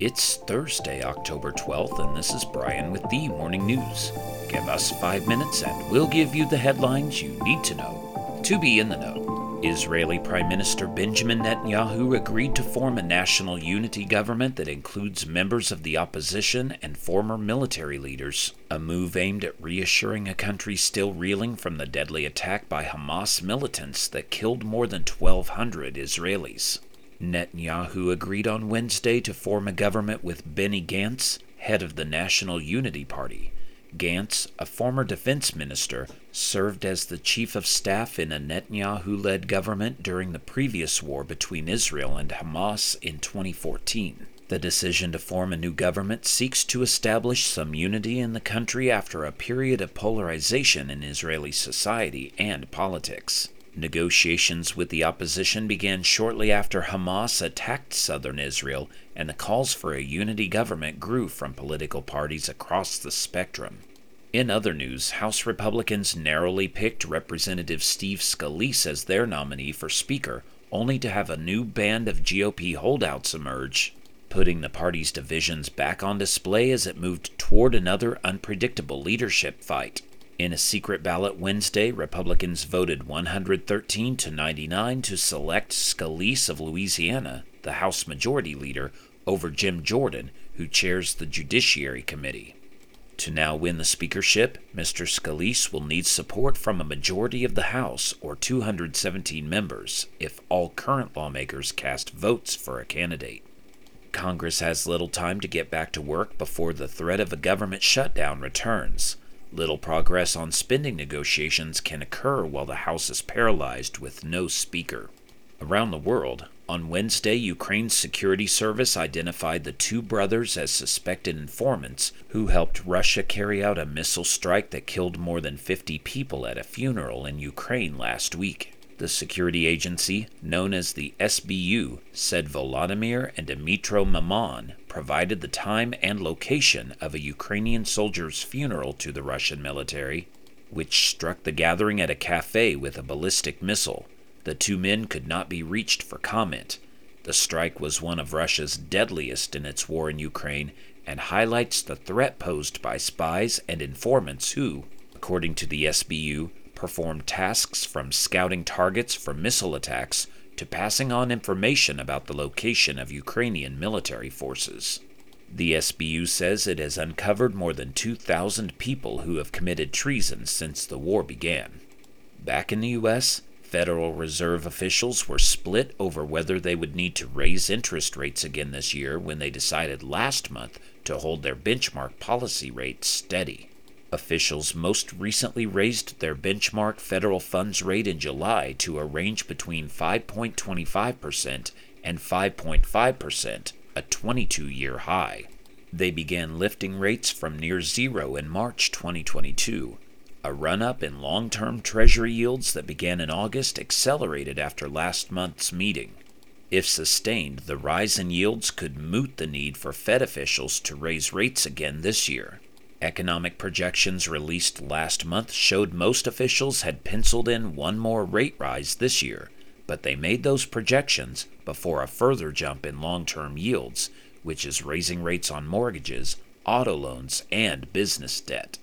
It's Thursday, October 12th, and this is Brian with the Morning News. Give us five minutes and we'll give you the headlines you need to know to be in the know. Israeli Prime Minister Benjamin Netanyahu agreed to form a national unity government that includes members of the opposition and former military leaders, a move aimed at reassuring a country still reeling from the deadly attack by Hamas militants that killed more than 1,200 Israelis. Netanyahu agreed on Wednesday to form a government with Benny Gantz, head of the National Unity Party. Gantz, a former defense minister, served as the chief of staff in a Netanyahu led government during the previous war between Israel and Hamas in 2014. The decision to form a new government seeks to establish some unity in the country after a period of polarization in Israeli society and politics. Negotiations with the opposition began shortly after Hamas attacked southern Israel, and the calls for a unity government grew from political parties across the spectrum. In other news, House Republicans narrowly picked Representative Steve Scalise as their nominee for Speaker, only to have a new band of GOP holdouts emerge, putting the party's divisions back on display as it moved toward another unpredictable leadership fight. In a secret ballot Wednesday, Republicans voted 113 to 99 to select Scalise of Louisiana, the House Majority Leader, over Jim Jordan, who chairs the Judiciary Committee. To now win the speakership, Mr. Scalise will need support from a majority of the House, or 217 members, if all current lawmakers cast votes for a candidate. Congress has little time to get back to work before the threat of a government shutdown returns. Little progress on spending negotiations can occur while the House is paralyzed with no speaker. Around the world, on Wednesday, Ukraine's security service identified the two brothers as suspected informants who helped Russia carry out a missile strike that killed more than 50 people at a funeral in Ukraine last week. The security agency, known as the SBU, said Volodymyr and Dmitro Mamon provided the time and location of a Ukrainian soldier's funeral to the Russian military, which struck the gathering at a cafe with a ballistic missile. The two men could not be reached for comment. The strike was one of Russia's deadliest in its war in Ukraine and highlights the threat posed by spies and informants who, according to the SBU, perform tasks from scouting targets for missile attacks to passing on information about the location of Ukrainian military forces. The SBU says it has uncovered more than 2,000 people who have committed treason since the war began. Back in the U.S., Federal Reserve officials were split over whether they would need to raise interest rates again this year when they decided last month to hold their benchmark policy rate steady. Officials most recently raised their benchmark federal funds rate in July to a range between 5.25% and 5.5%, a 22 year high. They began lifting rates from near zero in March 2022. A run up in long term Treasury yields that began in August accelerated after last month's meeting. If sustained, the rise in yields could moot the need for Fed officials to raise rates again this year. Economic projections released last month showed most officials had penciled in one more rate rise this year, but they made those projections before a further jump in long term yields, which is raising rates on mortgages, auto loans, and business debt.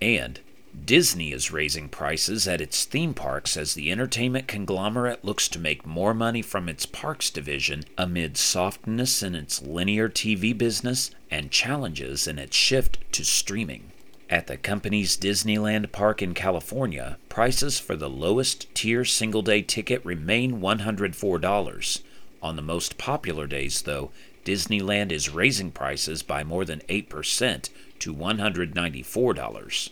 And Disney is raising prices at its theme parks as the entertainment conglomerate looks to make more money from its parks division amid softness in its linear TV business and challenges in its shift to streaming. At the company's Disneyland park in California, prices for the lowest tier single day ticket remain $104. On the most popular days, though, Disneyland is raising prices by more than 8% to $194.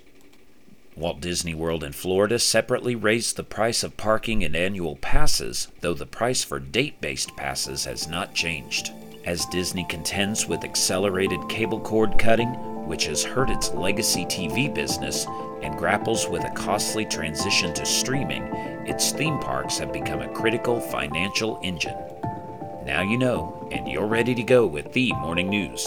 Walt Disney World in Florida separately raised the price of parking and annual passes, though the price for date based passes has not changed. As Disney contends with accelerated cable cord cutting, which has hurt its legacy TV business, and grapples with a costly transition to streaming, its theme parks have become a critical financial engine. Now you know, and you're ready to go with the morning news.